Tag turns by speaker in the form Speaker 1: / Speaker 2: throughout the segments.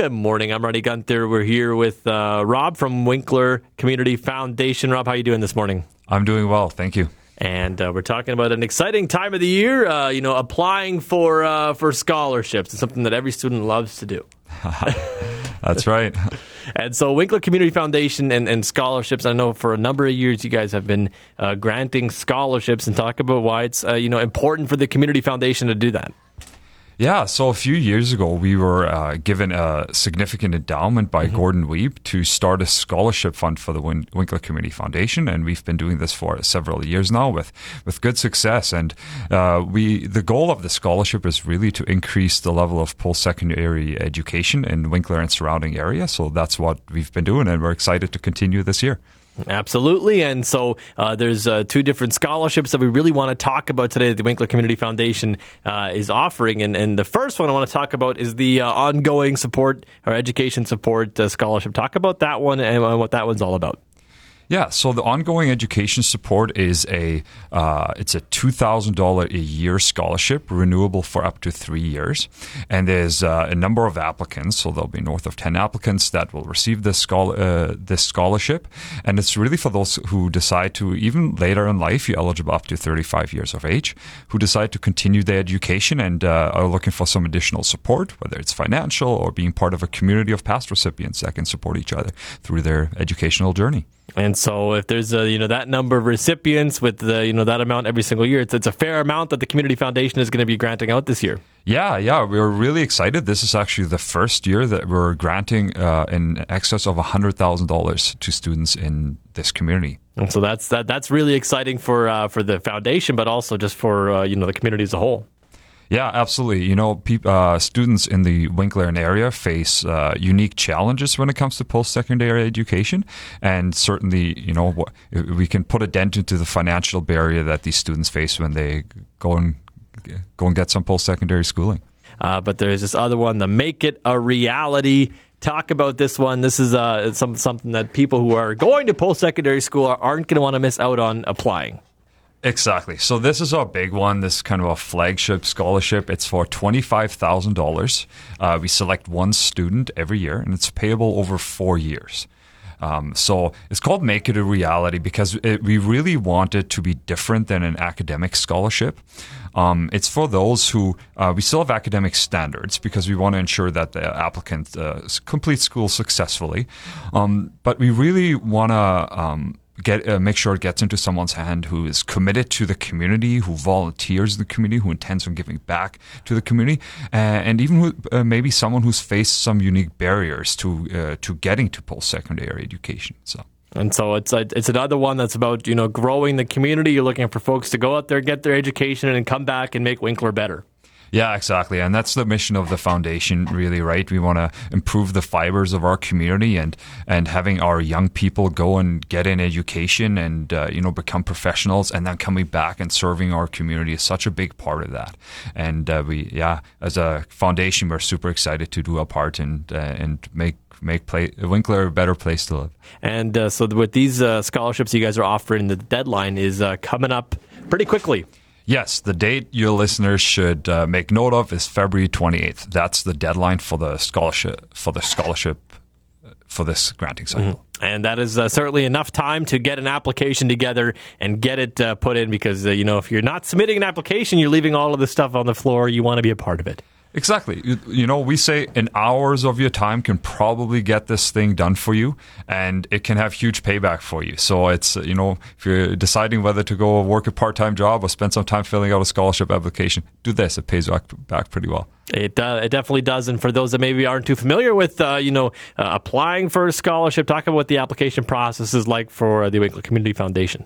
Speaker 1: Good morning. I'm Ronny Guenther. We're here with uh, Rob from Winkler Community Foundation. Rob, how are you doing this morning?
Speaker 2: I'm doing well, thank you.
Speaker 1: And uh, we're talking about an exciting time of the year. Uh, you know, applying for uh, for scholarships. It's something that every student loves to do.
Speaker 2: That's right.
Speaker 1: and so, Winkler Community Foundation and, and, scholarships. I know for a number of years you guys have been uh, granting scholarships, and talk about why it's uh, you know important for the community foundation to do that.
Speaker 2: Yeah, so a few years ago, we were uh, given a significant endowment by mm-hmm. Gordon Wiebe to start a scholarship fund for the Win- Winkler Community Foundation, and we've been doing this for several years now with with good success. And uh, we the goal of the scholarship is really to increase the level of post secondary education in Winkler and surrounding area. So that's what we've been doing, and we're excited to continue this year.
Speaker 1: Absolutely. And so uh, there's uh, two different scholarships that we really want to talk about today that the Winkler Community Foundation uh, is offering. And, and, the first one I want to talk about is the uh, ongoing support or education support uh, scholarship. Talk about that one and what that one's all about.
Speaker 2: Yeah, so the ongoing education support is a uh, it's a two thousand dollar a year scholarship, renewable for up to three years, and there's uh, a number of applicants. So there'll be north of ten applicants that will receive this uh, this scholarship, and it's really for those who decide to even later in life, you're eligible up to thirty five years of age, who decide to continue their education and uh, are looking for some additional support, whether it's financial or being part of a community of past recipients that can support each other through their educational journey.
Speaker 1: And so, if there's a you know that number of recipients with the you know that amount every single year, it's, it's a fair amount that the community foundation is going to be granting out this year.
Speaker 2: Yeah, yeah, we are really excited. This is actually the first year that we're granting uh, in excess of hundred thousand dollars to students in this community.
Speaker 1: And so that's that that's really exciting for uh, for the foundation, but also just for uh, you know the community as a whole.
Speaker 2: Yeah, absolutely. You know, pe- uh, students in the Winkler area face uh, unique challenges when it comes to post-secondary education, and certainly, you know, we can put a dent into the financial barrier that these students face when they go and go and get some post-secondary schooling.
Speaker 1: Uh, but there's this other one, the Make It a Reality talk about this one. This is uh, some, something that people who are going to post secondary school aren't going to want to miss out on applying.
Speaker 2: Exactly. So this is our big one. This kind of a flagship scholarship. It's for twenty five thousand uh, dollars. We select one student every year, and it's payable over four years. Um, so it's called Make It a Reality because it, we really want it to be different than an academic scholarship. Um, it's for those who uh, we still have academic standards because we want to ensure that the applicant uh, completes school successfully. Um, but we really want to um, get uh, make sure it gets into someone's hand who is committed to the community, who volunteers in the community, who intends on giving back to the community, uh, and even who, uh, maybe someone who's faced some unique barriers to uh, to getting to post secondary education. So.
Speaker 1: And so it's a, it's another one that's about you know growing the community. You're looking for folks to go out there, get their education, and come back and make Winkler better.
Speaker 2: Yeah, exactly. And that's the mission of the foundation, really, right? We want to improve the fibers of our community and, and having our young people go and get an education and, uh, you know, become professionals and then coming back and serving our community is such a big part of that. And uh, we, yeah, as a foundation, we're super excited to do our part and, uh, and make make play, Winkler a better place to live.
Speaker 1: And uh, so, with these uh, scholarships you guys are offering, the deadline is uh, coming up pretty quickly.
Speaker 2: Yes, the date your listeners should uh, make note of is February 28th. That's the deadline for the scholarship for the scholarship uh, for this granting cycle.
Speaker 1: Mm-hmm. And that is uh, certainly enough time to get an application together and get it uh, put in because, uh, you know, if you're not submitting an application, you're leaving all of the stuff on the floor. You want to be a part of it.
Speaker 2: Exactly. You, you, know, we say an hours of your time can probably get this thing done for you, and it can have huge payback for you. So it's, you know, if you're deciding whether to go work a part time job or spend some time filling out a scholarship application, do this. It pays back, back pretty well.
Speaker 1: It, uh, it definitely does. And for those that maybe aren't too familiar with, uh, you know, uh, applying for a scholarship, talk about what the application process is like for the Winkler Community Foundation.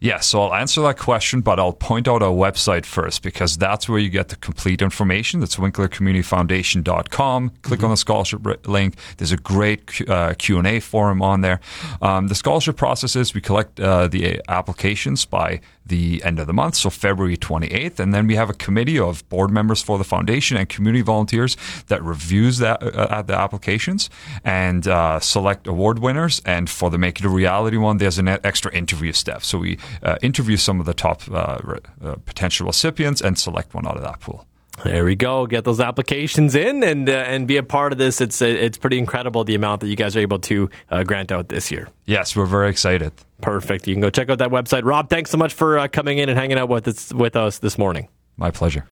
Speaker 2: Yes, so I'll answer that question, but I'll point out our website first because that's where you get the complete information. That's winklercommunityfoundation.com. Click mm-hmm. on the scholarship link. There's a great uh, Q&A forum on there. Um, the scholarship process is we collect uh, the applications by the end of the month, so February 28th. And then we have a committee of board members for the foundation and community volunteers that reviews that uh, the applications and uh, select award winners. And for the Make It a Reality one, there's an extra interview step. So we uh, interview some of the top uh, uh, potential recipients and select one out of that pool.
Speaker 1: There we go. Get those applications in and uh, and be a part of this. It's uh, it's pretty incredible the amount that you guys are able to uh, grant out this year.
Speaker 2: Yes, we're very excited.
Speaker 1: Perfect. You can go check out that website. Rob, thanks so much for uh, coming in and hanging out with us, with us this morning.
Speaker 2: My pleasure.